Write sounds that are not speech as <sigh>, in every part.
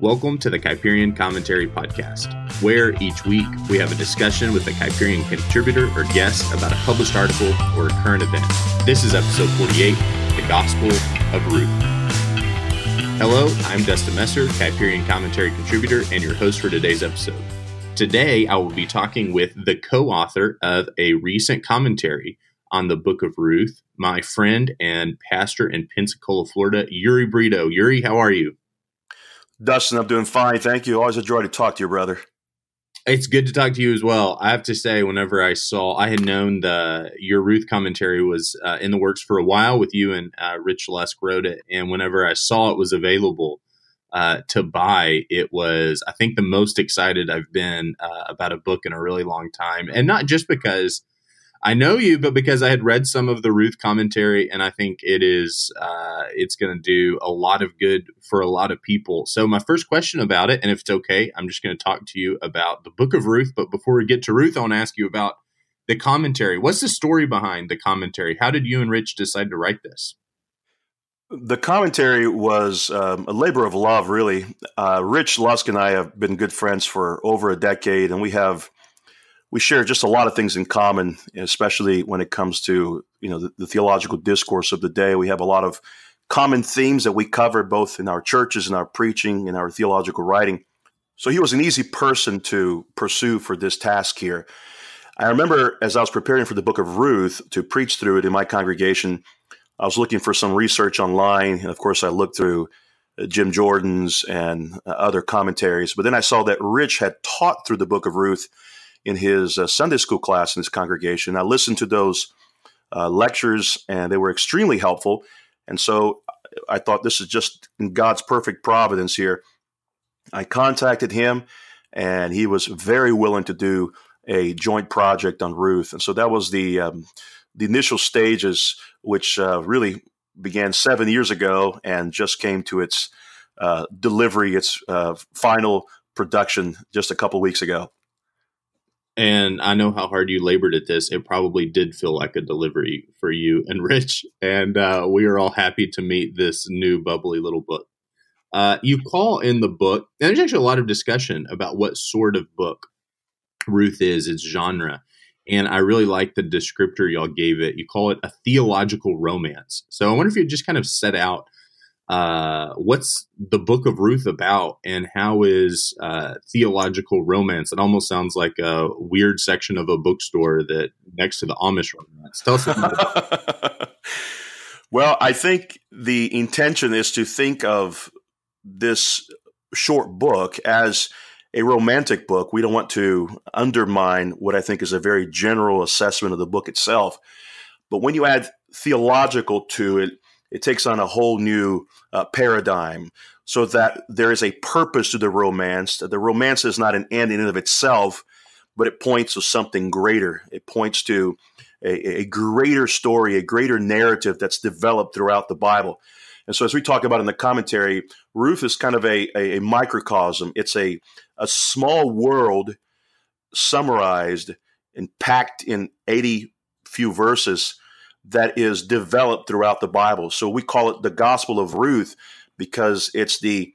Welcome to the Kuyperian Commentary Podcast, where each week we have a discussion with a Kuyperian contributor or guest about a published article or a current event. This is episode 48 The Gospel of Ruth. Hello, I'm Dustin Messer, Kuyperian Commentary contributor and your host for today's episode. Today I will be talking with the co author of a recent commentary on the book of Ruth, my friend and pastor in Pensacola, Florida, Uri Brito. Uri, how are you? Dustin, I'm doing fine. Thank you. Always a joy to talk to you, brother. It's good to talk to you as well. I have to say, whenever I saw, I had known the your Ruth commentary was uh, in the works for a while with you and uh, Rich Lusk wrote it, and whenever I saw it was available uh, to buy, it was I think the most excited I've been uh, about a book in a really long time, and not just because I know you, but because I had read some of the Ruth commentary, and I think it is uh, it's going to do a lot of good for a lot of people. So my first question about it, and if it's okay, I'm just going to talk to you about the Book of Ruth. But before we get to Ruth, I want to ask you about the commentary. What's the story behind the commentary? How did you and Rich decide to write this? The commentary was um, a labor of love, really. Uh, Rich Lusk and I have been good friends for over a decade, and we have we share just a lot of things in common, especially when it comes to you know the, the, theological discourse of the day. We have a lot of common themes that we cover both in our churches, in our preaching, in our theological writing. So he was an easy person to pursue for this task here. I remember as I was preparing for the book of Ruth to preach through it in my congregation, I was looking for some research online, and of course, I looked through uh, Jim Jordan's and uh, other commentaries. But then I saw that Rich had taught through the book of Ruth in his uh, Sunday school class in his congregation. I listened to those uh, lectures, and they were extremely helpful. And so I thought this is just in God's perfect providence here. I contacted him, and he was very willing to do a joint project on Ruth. And so that was the um, the initial stages, which uh, really began seven years ago and just came to its uh, delivery, its uh, final production just a couple weeks ago and I know how hard you labored at this. It probably did feel like a delivery for you and Rich, and uh, we are all happy to meet this new bubbly little book. Uh, you call in the book, and there's actually a lot of discussion about what sort of book Ruth is, its genre. And I really like the descriptor y'all gave it. You call it a theological romance. So I wonder if you just kind of set out uh, what's the book of Ruth about, and how is uh, theological romance? It almost sounds like a weird section of a bookstore that next to the Amish romance. Tell us. About <laughs> well, I think the intention is to think of this short book as a romantic book. We don't want to undermine what I think is a very general assessment of the book itself. But when you add theological to it, it takes on a whole new uh, paradigm so that there is a purpose to the romance. That The romance is not an end in and of itself, but it points to something greater. It points to a, a greater story, a greater narrative that's developed throughout the Bible. And so, as we talk about in the commentary, Ruth is kind of a, a, a microcosm. It's a, a small world summarized and packed in 80 few verses that is developed throughout the Bible. So we call it the Gospel of Ruth because it's the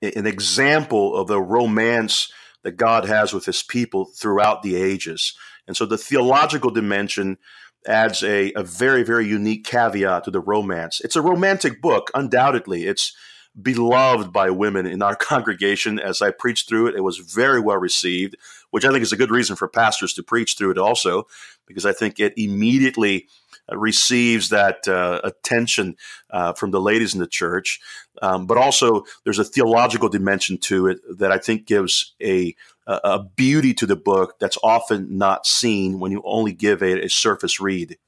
an example of the romance that God has with his people throughout the ages. And so the theological dimension adds a, a very, very unique caveat to the romance. It's a romantic book, undoubtedly. It's beloved by women in our <laughs> congregation. As I preached through it, it was very well received, which I think is a good reason for pastors to preach through it also, because I think it immediately receives that uh, attention uh, from the ladies in the church. Um, but also, there's a theological dimension to it that I think gives a a beauty to the book that's often not seen when you only give it a surface read.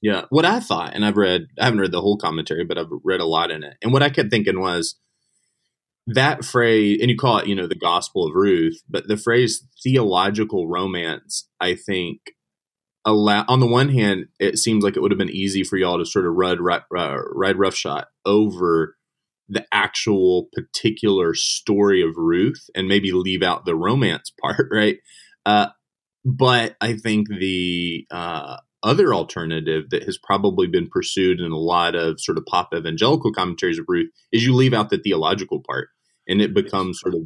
Yeah, what I thought, and I've read, I haven't read the whole commentary, but I've read a lot in it. And what I kept thinking was that phrase, and you call it, you know, the Gospel of Ruth, but the phrase theological romance, I think, allow on the one hand it seems like it would have been easy for y'all to sort of ride, ride, ride roughshod over the actual particular story of ruth and maybe leave out the romance <laughs> part right? Uh, but i think the uh, other alternative that has probably been pursued in a lot of sort of pop evangelical commentaries of ruth is you leave out the theological part and it becomes sort of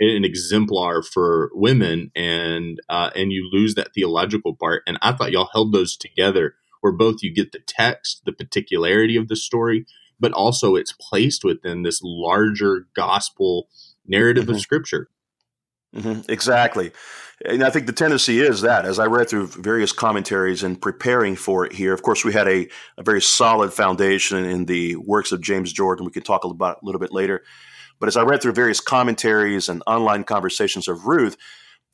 an exemplar for women, and uh, and you lose that theological part. And I thought y'all held those together, where both you get the text, the particularity of the story, but also it's placed within this larger gospel narrative mm-hmm. of Scripture. Mm-hmm. Exactly. And I think the tendency is that as I read through various commentaries and preparing for it here, of course, we had a, a very solid foundation in the works of James Jordan. We can talk about a little bit later. But as I read through various commentaries and online conversations of Ruth,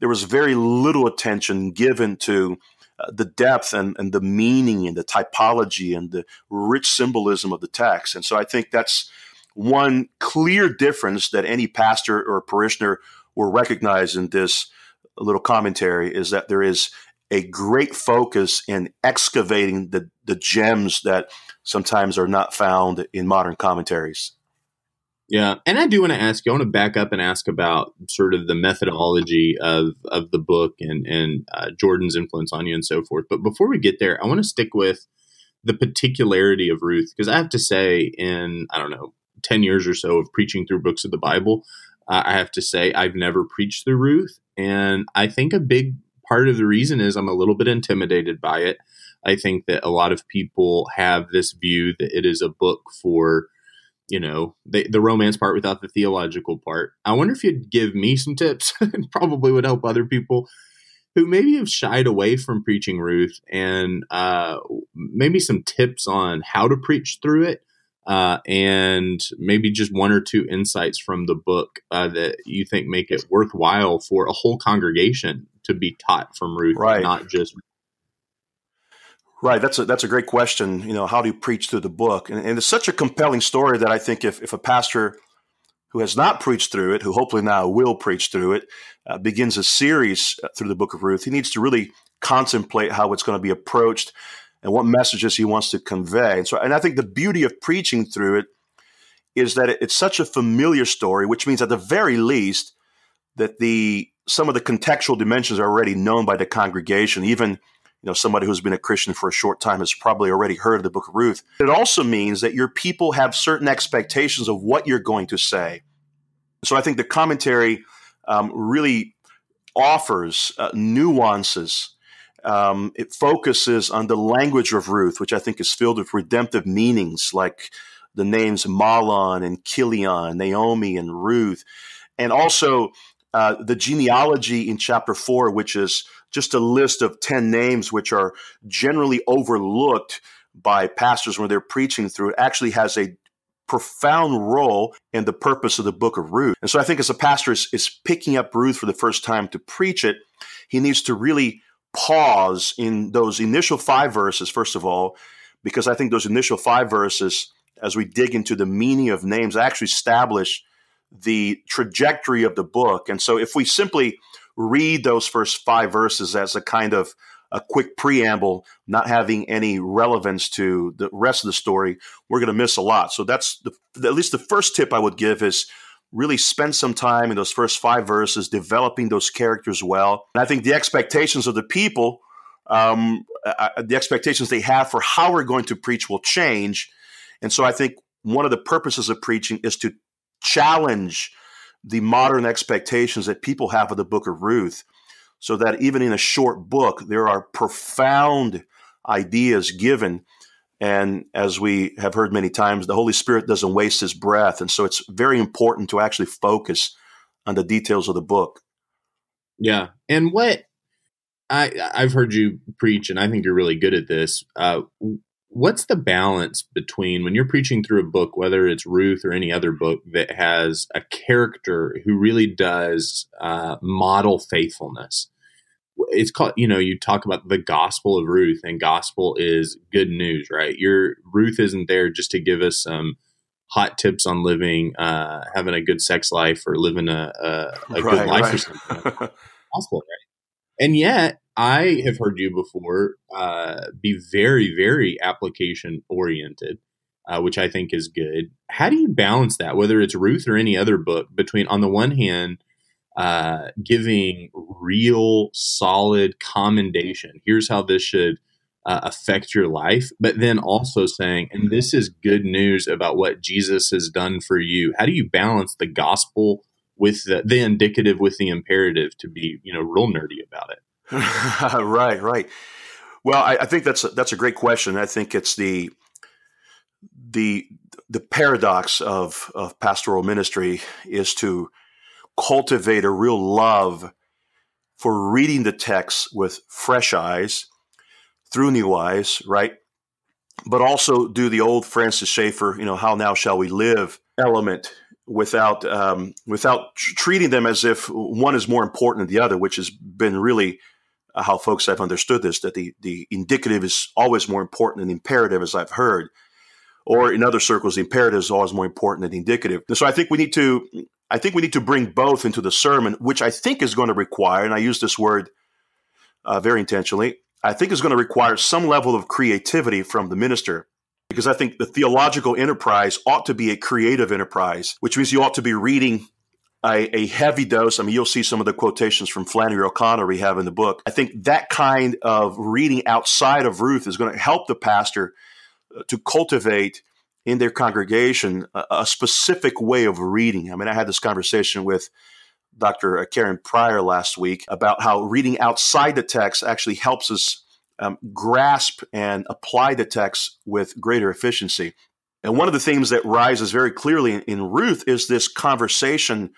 there was very little attention given to uh, the depth and, and the meaning and the typology and the rich symbolism of the text. And so I think that's one clear difference that any pastor or parishioner will recognize in this little commentary is that there is a great focus in excavating the, the gems that sometimes are not found in modern commentaries. Yeah, and I do want to ask you. I want to back up and ask about sort of the methodology of of the book and and uh, Jordan's influence on you and so forth. But before we get there, I want to stick with the particularity of Ruth because I have to say, in I don't know, ten years or so of preaching through books of the Bible, uh, I have to say I've never preached through Ruth, and I think a big part of the reason is I'm a little bit intimidated by it. I think that a lot of people have this view that it is a book for you know the, the romance part without the theological part i wonder if you'd give me some tips <laughs> and probably would help other people who maybe have shied away from preaching ruth and uh, maybe some tips on how to preach through it uh, and maybe just one or two insights from the book uh, that you think make it worthwhile for a whole congregation to be taught from Ruth, right. not just. Right, that's a that's a great question. You know, how do you preach through the book? And, and it's such a compelling story that I think if if a pastor who has not preached through it, who hopefully now will preach through it, uh, begins a series uh, through the book of Ruth, he needs to really contemplate how it's going to be approached and what messages he wants to convey. And so, and I think the beauty of preaching through it is that it's such a familiar story, which means at the very least that the some of the contextual dimensions are already known by the congregation. Even you know somebody who's been a Christian for a short time has probably already heard of the Book of Ruth. It also means that your people have certain expectations of what you're going to say. So I think the commentary um, really offers uh, nuances um, it focuses on the language of Ruth, which I think is filled with redemptive meanings like the names Mahlon and Chilion, Naomi and Ruth, and also uh, the genealogy in chapter four, which is just a list of 10 names which are generally overlooked by pastors when they're preaching through it, actually has a profound role in the purpose of the book of Ruth. And so I think as a pastor is, is picking up Ruth for the first time to preach it, he needs to really pause in those initial five verses, first of all, because I think those initial five verses, as we dig into the meaning of names, actually establish the trajectory of the book. And so if we simply read those first five verses as a kind of a quick preamble, not having any relevance to the rest of the story, we're going to miss a lot. So that's the, at least the first tip I would give is really spend some time in those first five verses developing those characters well. And I think the expectations of the people, um, uh, the expectations they have for how we're going to preach will change. And so I think one of the purposes of preaching is to challenge the modern expectations that people have of the book of Ruth, so that even in a short book, there are profound ideas given and as we have heard many times, the Holy Spirit doesn't waste his breath. And so it's very important to actually focus on the details of the book. Yeah. And what I, I've heard you preach, and I think you're really good at this. Uh, what's the balance between when you're preaching through a book, whether it's Ruth or any other book that has a character who really does uh, model faithfulness? it's called you know you talk about the gospel of ruth and gospel is good news right your ruth isn't there just to give us some hot tips on living uh having a good sex life or living a, a, a right, good life right. or something <laughs> gospel right and yet i have heard you before uh be very very application oriented uh, which i think is good how do you balance that whether it's ruth or any other book between on the one hand uh, giving real solid commendation. Here's how this should uh, affect your life, but then also saying, and this is good news about what Jesus has done for you. How do you balance the gospel with the, the indicative with the imperative to be, you know, real nerdy about it? <laughs> right, right. Well, I, I, think that's a, that's a great question. I think it's the the the paradox of of pastoral ministry is to cultivate a real love for reading the text with fresh eyes through new eyes, right? But also do the old Francis Schaeffer, you know, how now shall we live element without um, without treating them as if one is more important than the other, which has been really how folks have understood this. That the the indicative is always more important than imperative, as I've heard, or in other circles, the imperative is always more important than the indicative. And so I think we need to I think we need to bring both into the sermon, which I think is going to require, and I use this word uh, very intentionally, I think is going to require some level of creativity from the minister because I think the theological enterprise ought to be a creative enterprise, which means you ought to be reading a, a, heavy dose. I mean, you'll see some of the quotations from Flannery O'Connor we have in the book. I think that kind of reading outside of Ruth is going to help the pastor uh, to cultivate in their congregation a, a specific way of reading. I mean, I had this conversation with Dr. Karen Prior last week about how reading outside the text actually helps us um, grasp and apply the text with greater efficiency. And one of the themes that rises very clearly in, in Ruth is this conversation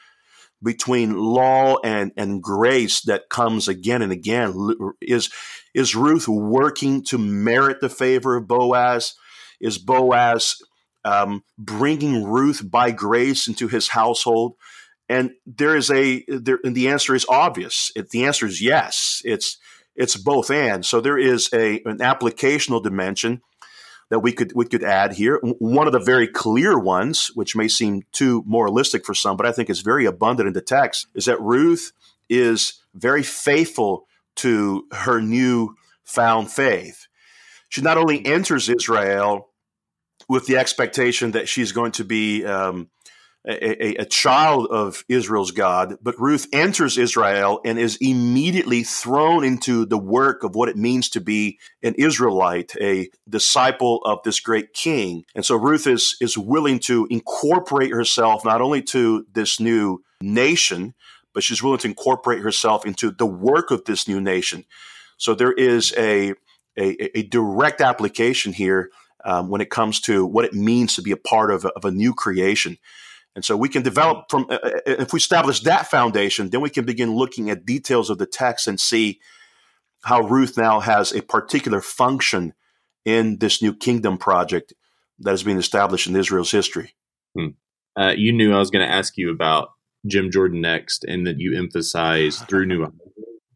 between law and, and grace that comes again and again. Is, is Ruth working to merit the favor of Boaz? Is Boaz um, bringing Ruth by grace into his household? And there is a there, and the answer is obvious. It, the answer is yes. It's it's both and. So there is a an applicational dimension that we could we could add here. One of the very clear ones, which may seem too moralistic for some, but I think is very abundant in the text, is that Ruth is very faithful to her new found faith. She not only enters Israel with the expectation that she's going to be um, a, a, child of Israel's God, but Ruth enters Israel and is immediately thrown into the work of what it means to be an Israelite, a disciple of this great king. And so Ruth is, is willing to incorporate herself not only to this new nation, but she's willing to incorporate herself into the work of this new nation. So there is a, a, a direct application here um, when it comes to what it means to be a part of, of a new creation. And so we can develop from, uh, uh, if we establish that foundation, then we can begin looking at details of the text and see how Ruth now has a particular function in this new kingdom project that is being established in Israel's history. Hmm. Uh, you knew I was going to ask you about Jim Jordan next, and that you emphasized through new <laughs> eyes,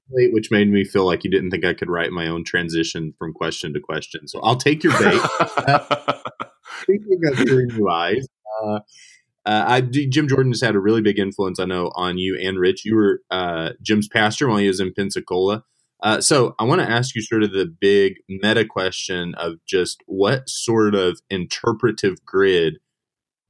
which made me feel like you didn't think I could write my own transition from question to question. So I'll take your bait. <laughs> uh, <laughs> speaking of through new eyes, uh, uh, I, Jim Jordan has had a really big influence, I know, on you and Rich. You were uh, Jim's pastor while he was in Pensacola. Uh, so I want to ask you sort of the big meta question of just what sort of interpretive grid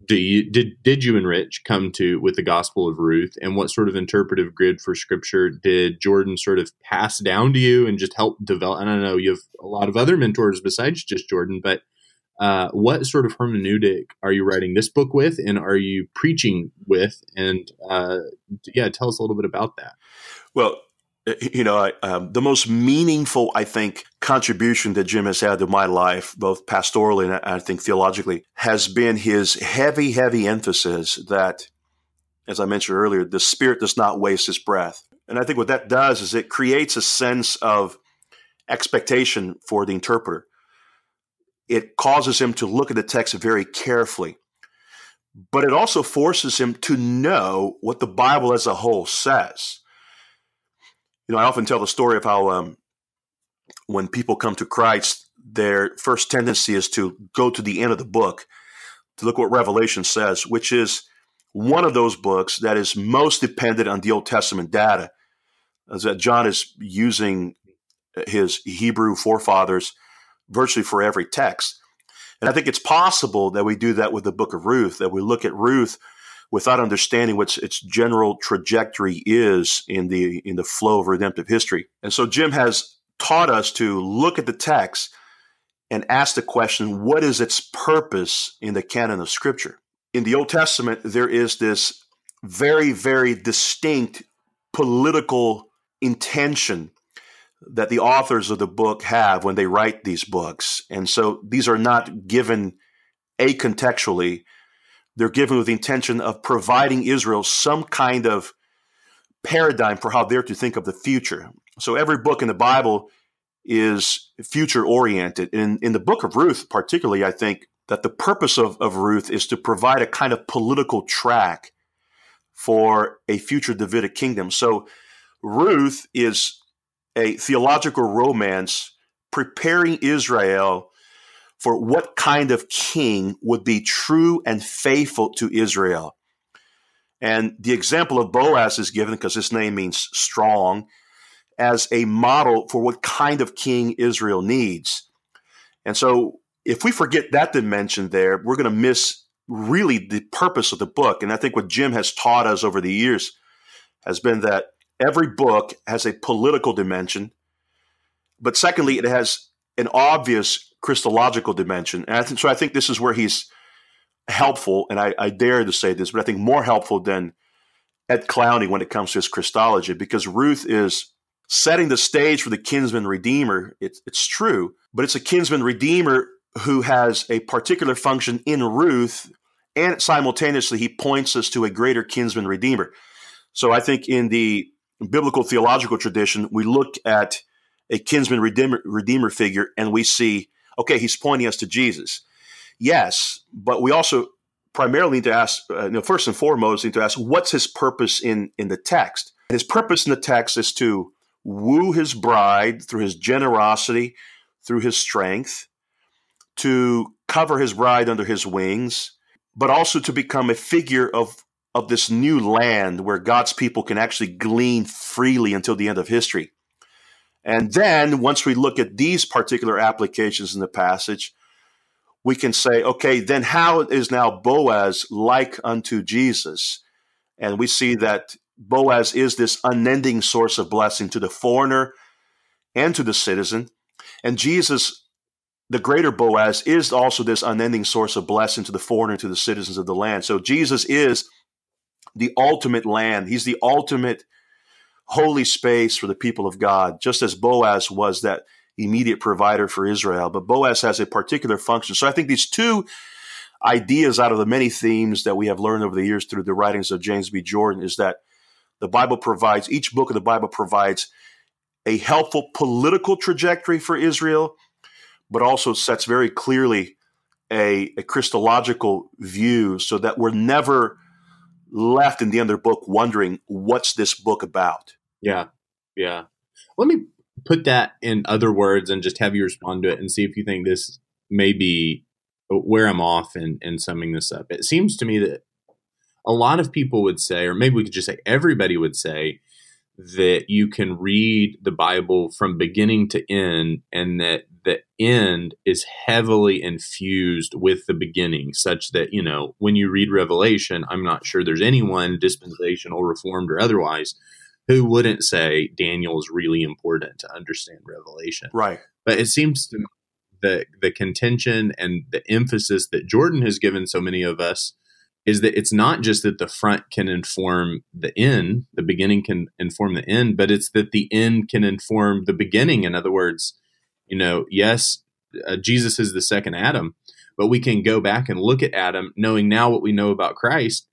do you did did you and Rich come to with the Gospel of Ruth, and what sort of interpretive grid for Scripture did Jordan sort of pass down to you and just help develop? And I know you have a lot of other mentors besides just Jordan, but uh, what sort of hermeneutic are you writing this book with and are you preaching with? And uh, yeah tell us a little bit about that. Well you know I, um, the most meaningful i think contribution that jim has had to my life both pastorally and i think theologically has been his heavy heavy emphasis that as i mentioned earlier the spirit does not waste his breath. And i think what that does is it creates a sense of expectation for the interpreter it causes him to look at the text very carefully. But it also forces him to know what the Bible as a whole says. You know, I often tell the story of how um, when people come to Christ, their first tendency is to go to the end of the book to look what Revelation says, which is one of those books that is most dependent on the Old Testament data. As that John is using his Hebrew forefathers virtually for every text. And I think it's possible that we do that with the book of Ruth, that we look at Ruth without understanding what its general trajectory is in the in the flow of redemptive history. And so Jim has taught us to look at the text and ask the question what is its purpose in the canon of Scripture? In the Old Testament, there is this very, very distinct political intention that the authors of the book have when they write these books. And so these are not given acontextually, they're given with the intention of providing Israel some kind of paradigm for how they're to think of the future. So every book in the Bible is future oriented. In, in the book of Ruth, particularly, I think that the purpose of, of Ruth is to provide a kind of political tract for a future Davidic kingdom. So Ruth is a theological romance preparing Israel for what kind of king would be true and faithful to Israel. And the example of Boaz is given because his name means strong as a model for what kind of king Israel needs. And so if we forget that dimension there, we're going to miss really the purpose of the book. And I think what Jim has taught us over the years has been that every book has a political dimension, but secondly, it has an obvious Christological dimension. And I so I think this is where he's helpful, and I, I dare to say this, but I think more helpful than Ed Clowney when it comes to his Christology, because Ruth is setting the stage for the kinsman redeemer. It's, it's true, but it's a kinsman redeemer who has a particular function in Ruth, and simultaneously he points us to a greater kinsman redeemer. So I think in the biblical theological tradition, we look at a kinsman redeemer, redeemer figure and we see, okay, he's pointing us to Jesus. Yes, but we also primarily need to ask, uh, you know, first and foremost, need to ask, what's his purpose in in the text? His purpose in the text is to woo his bride through his generosity, through his strength, to cover his bride under his wings, but also to become a figure of of this new land where God's people can actually glean freely until the end of history. And then once we look at these particular applications in the passage, we can say, okay, then how is now Boaz like unto Jesus? And we see that Boaz is this unending source of blessing to the foreigner and to the citizen. And Jesus, the greater Boaz, is also this unending source of blessing to the foreigner and to the citizens of the land. So Jesus is the ultimate land. He's the ultimate holy space for the people of God, just as Boaz was that immediate provider for Israel. But Boaz has a particular function. So I think these two ideas out of the many themes that we have learned over the years through the writings of James B. Jordan is that the Bible provides, each book of the Bible provides a helpful political trajectory for Israel, but also sets very clearly a, a Christological view so that we're never left in the end of book wondering what's this book about. Yeah. Yeah. Let me put that in other words and just have you respond to it and see if you think this may be where I'm off in, in summing this up. It seems to me that a lot of people would say, or maybe we could just say everybody would say, that you can read the Bible from beginning to end, and that the end is heavily infused with the beginning, such that, you know, when you read Revelation, I'm not sure there's anyone, dispensational, reformed, or otherwise, who wouldn't say Daniel is really important to understand Revelation? Right. But it seems to me the the contention and the emphasis that Jordan has given so many of us is that it's not just that the front can inform the end, the beginning can inform the end, but it's that the end can inform the beginning. In other words, you know, yes, uh, Jesus is the second Adam, but we can go back and look at Adam, knowing now what we know about Christ,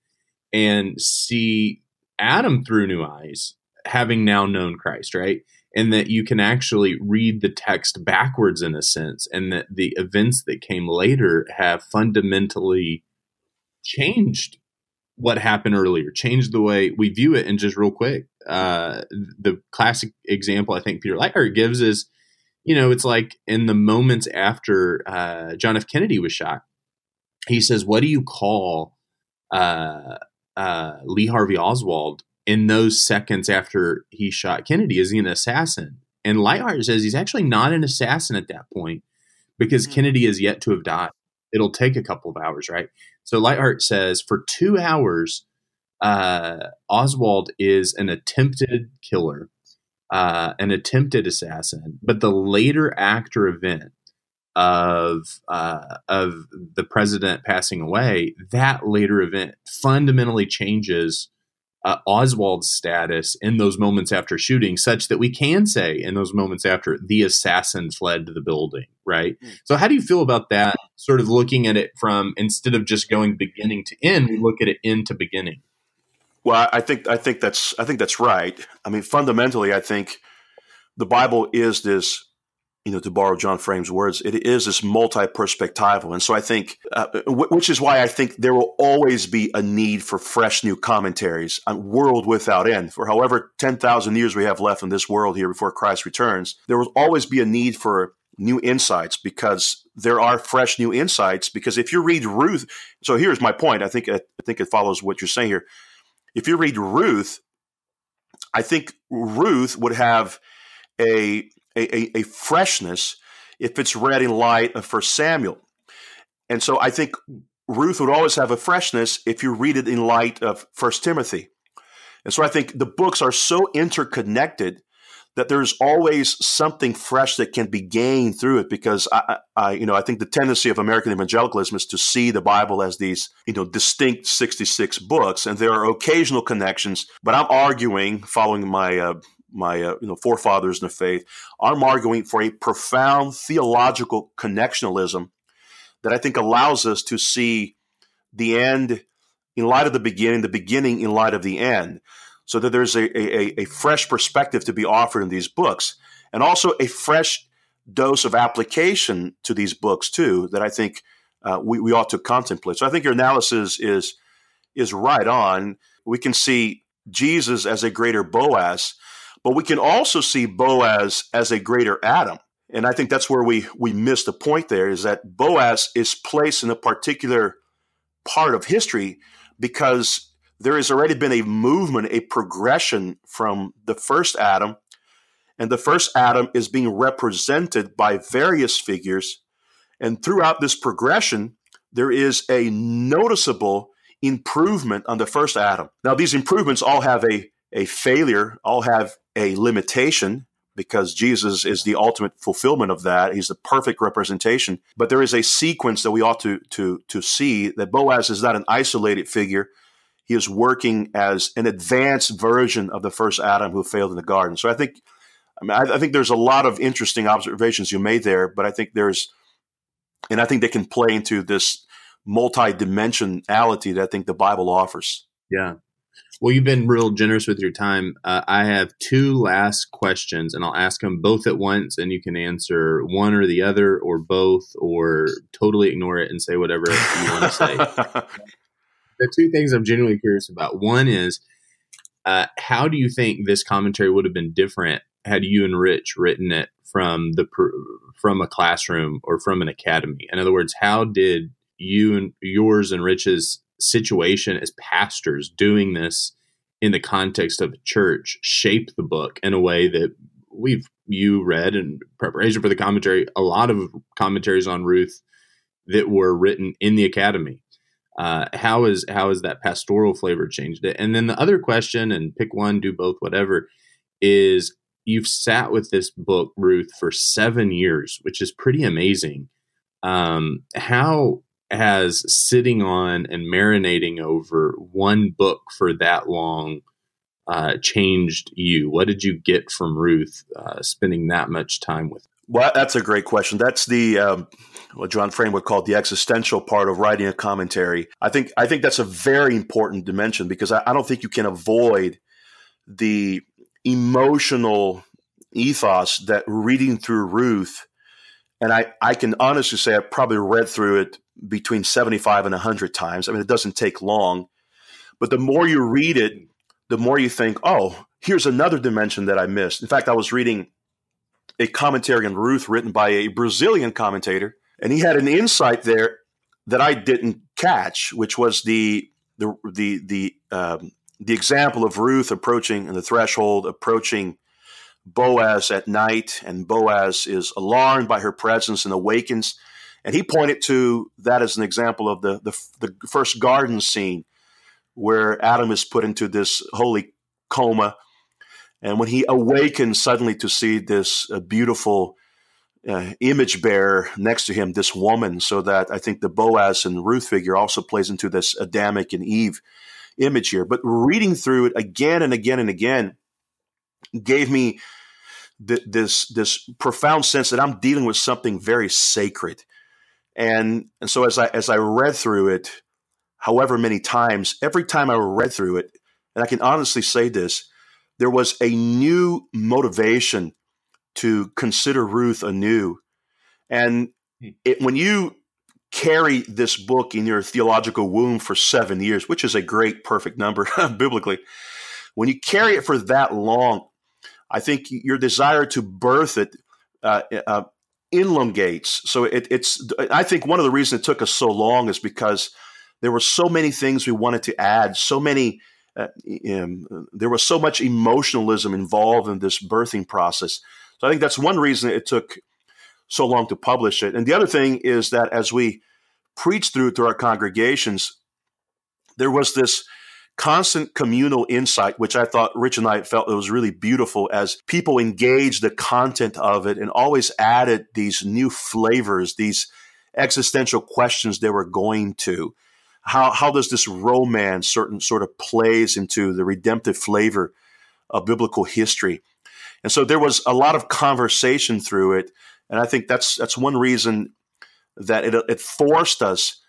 and see Adam through new eyes having now known Christ, right? And that you can actually read the text backwards in a sense, and that the events that came later have fundamentally changed what happened earlier, changed the way we view it. And just real quick, uh, the classic example I think Peter Leithart gives is, you know, it's like in the moments after uh, John F. Kennedy was shot, he says, "What do you call uh, uh Lee Harvey Oswald in those seconds after he shot Kennedy? Is he an assassin? And Leithart says he's actually not an assassin at that point because mm-hmm. Kennedy is yet to have died. It'll take a couple of hours, right? So Leithart says for two hours, uh, Oswald is an attempted killer. Uh, an attempted assassin, but the later act or event of uh, of the president passing away, that later event fundamentally changes uh, Oswald's status in those moments after shooting, such that we can say in those moments after the assassin fled to the building, right? Mm. So, how do you feel about that? Sort of looking at it from instead of just going beginning to end, we look at it end to beginning. Well, I think I think that's I think that's right. I mean, fundamentally, I think the Bible is this you know, to borrow John Frame's words, it is this multi-perspectival. And so I think, uh, which is why I think there will always be a need for fresh new commentaries on world without end. For however 10,000 years we have left in this world here before Christ returns, there will always be a need for new insights because there are fresh new insights. Because if you read Ruth, so here's my point. I think, I think it follows what you're saying here. If you read Ruth, I think Ruth would have a a, a, freshness if it's read in light of First Samuel. And so I think Ruth would always have a freshness if you read it in light of First Timothy. And so I think the books are so interconnected that there's always something fresh that can be gained through it because I, I, you know I think the tendency of American evangelicalism is to see the Bible as these you know distinct 66 books and there are occasional connections but I'm arguing following my uh, my uh, you know forefathers in the faith, I'm arguing for a profound theological connectionalism that I think allows us to see the end in light of the beginning, the beginning in light of the end, so that there's a, a, a fresh perspective to be offered in these books, and also a fresh dose of application to these books too that I think uh, we, we ought to contemplate. So I think your analysis is is right on. We can see Jesus as a greater Boaz, but we can also see Boaz as a greater Adam. And I think that's where we we miss the point there is that Boaz is placed in a particular part of history because there has already been a movement, a progression from the first Adam, and the first Adam is being represented by various figures. And throughout this progression, there is a noticeable improvement on the first Adam. Now, these improvements all have a a failure all have a limitation because Jesus is the ultimate fulfillment of that. He's the perfect representation. But there is a sequence that we ought to to to see that Boaz is not an isolated figure. He is working as an advanced version of the first Adam who failed in the garden. So I think I, mean, I, I think there's a lot of interesting observations you made there, but I think there's and I think they can play into this multi-dimensionality that I think the Bible offers. Yeah. Well, you've been real generous with your time. Uh, I have two last questions, and I'll ask them both at once, and you can answer one or the other, or both, or totally ignore it and say whatever you want to say. <laughs> the two things I'm genuinely curious about one is uh, how do you think this commentary would have been different had you and Rich written it from the from a classroom or from an academy? In other words, how did you and yours and Rich's situation as pastors doing this in the context of a church shape the book in a way that we've you read in preparation for the commentary a lot of commentaries on ruth that were written in the academy uh, how is how is that pastoral flavor changed it and then the other question and pick one do both whatever is you've sat with this book ruth for seven years which is pretty amazing um, how has sitting on and marinating over one book for that long uh, changed you? What did you get from Ruth uh, spending that much time with? Well, that's a great question. That's the um, what John Frame would call the existential part of writing a commentary. I think I think that's a very important dimension because I, I don't think you can avoid the emotional ethos that reading through Ruth, and I, I can honestly say I probably read through it between 75 and 100 times. I mean, it doesn't take long. But the more you read it, the more you think, oh, here's another dimension that I missed. In fact, I was reading a commentary on Ruth written by a Brazilian commentator, and he had an insight there that I didn't catch, which was the the the the um, the example of Ruth approaching the threshold, approaching Boaz at night, and Boaz is alarmed by her presence and awakens and he pointed to that as an example of the, the, the first garden scene where Adam is put into this holy coma And when he awakens suddenly to see this uh, beautiful uh, image bearer next to him, this woman, so that I think the Boaz and Ruth figure also plays into this Adamic and Eve image here. But reading through it again and again and again gave me th- this this profound sense that I'm dealing with something very sacred. And and so as I as I read through it, however many times, every time I read through it, and I can honestly say this, there was a new motivation to consider Ruth anew. And hmm. it, when you carry this book in your theological womb for seven years, which is a great, perfect number <laughs> biblically, when you carry it for that long, I think your desire to birth it uh, uh, elongates. So it, it's. I think one of the reasons it took us so long is because there were so many things we wanted to add, so many. Uh, um, there was so much emotionalism involved in this birthing process. So I think that's one reason it took so long to publish it. And the other thing is that as we preached through to our congregations, there was this constant communal insight, which I thought Rich and I felt it was really beautiful as people engaged the content of it and always added these new flavors, these existential questions they were going to. How, how does this romance certain sort of plays into the redemptive flavor of biblical history? And so there was a lot of conversation through it. And I think that's that's one reason that it, it forced us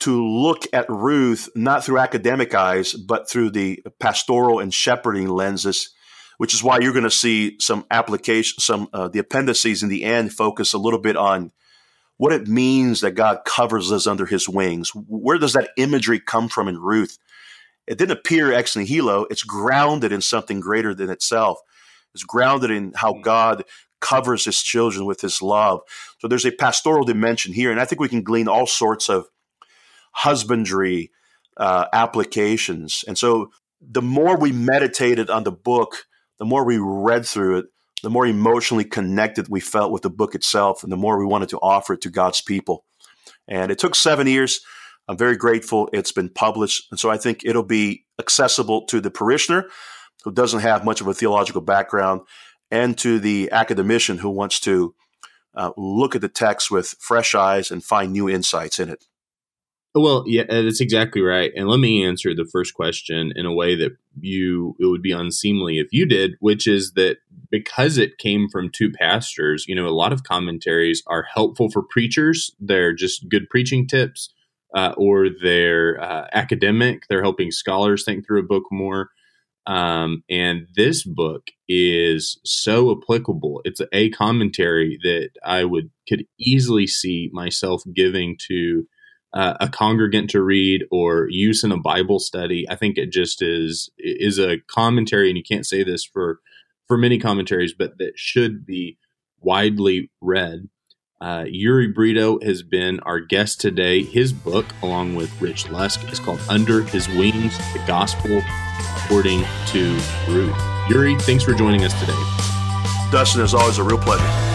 to look at Ruth not through academic eyes, but through the pastoral and shepherding lenses, which is why you're going to see some application, some uh, the appendices in the end focus a little bit on what it means that God covers us under His wings. Where does that imagery come from in Ruth? It didn't appear ex nihilo. It's grounded in something greater than itself. It's grounded in how God covers His children with His love. So there's a pastoral dimension here, and I think we can glean all sorts of husbandry uh, applications. And so the more we meditated on the book, the more we read through it, the more emotionally connected we felt with the book itself, and the more we wanted to offer it to God's people. And it took seven years. I'm very grateful it's been published. And so I think it'll be accessible to the parishioner who doesn't have much of a theological background and to the academician who wants to uh, look at the text with fresh eyes and find new insights in it. Well, yeah, uh, that's exactly right. And let me answer the first question in a way that you it would be unseemly if you did, which is that because it came from two pastors, you know, a lot of commentaries are helpful for preachers. They're just good preaching tips, uh, or they're uh, academic. They're helping scholars think through a book more. Um, and this book is so applicable. It's a commentary that I would could easily see myself giving to uh, a congregant to read or use in a Bible study. I think it just is is a commentary, and you can't say this for for many commentaries, but that should be widely read. Uh, Uri Brito has been our guest today. His book, along with Rich Lusk, is called Under His Wings The Gospel According to Ruth. Uri, thanks for joining us today. Dustin, is always a real pleasure.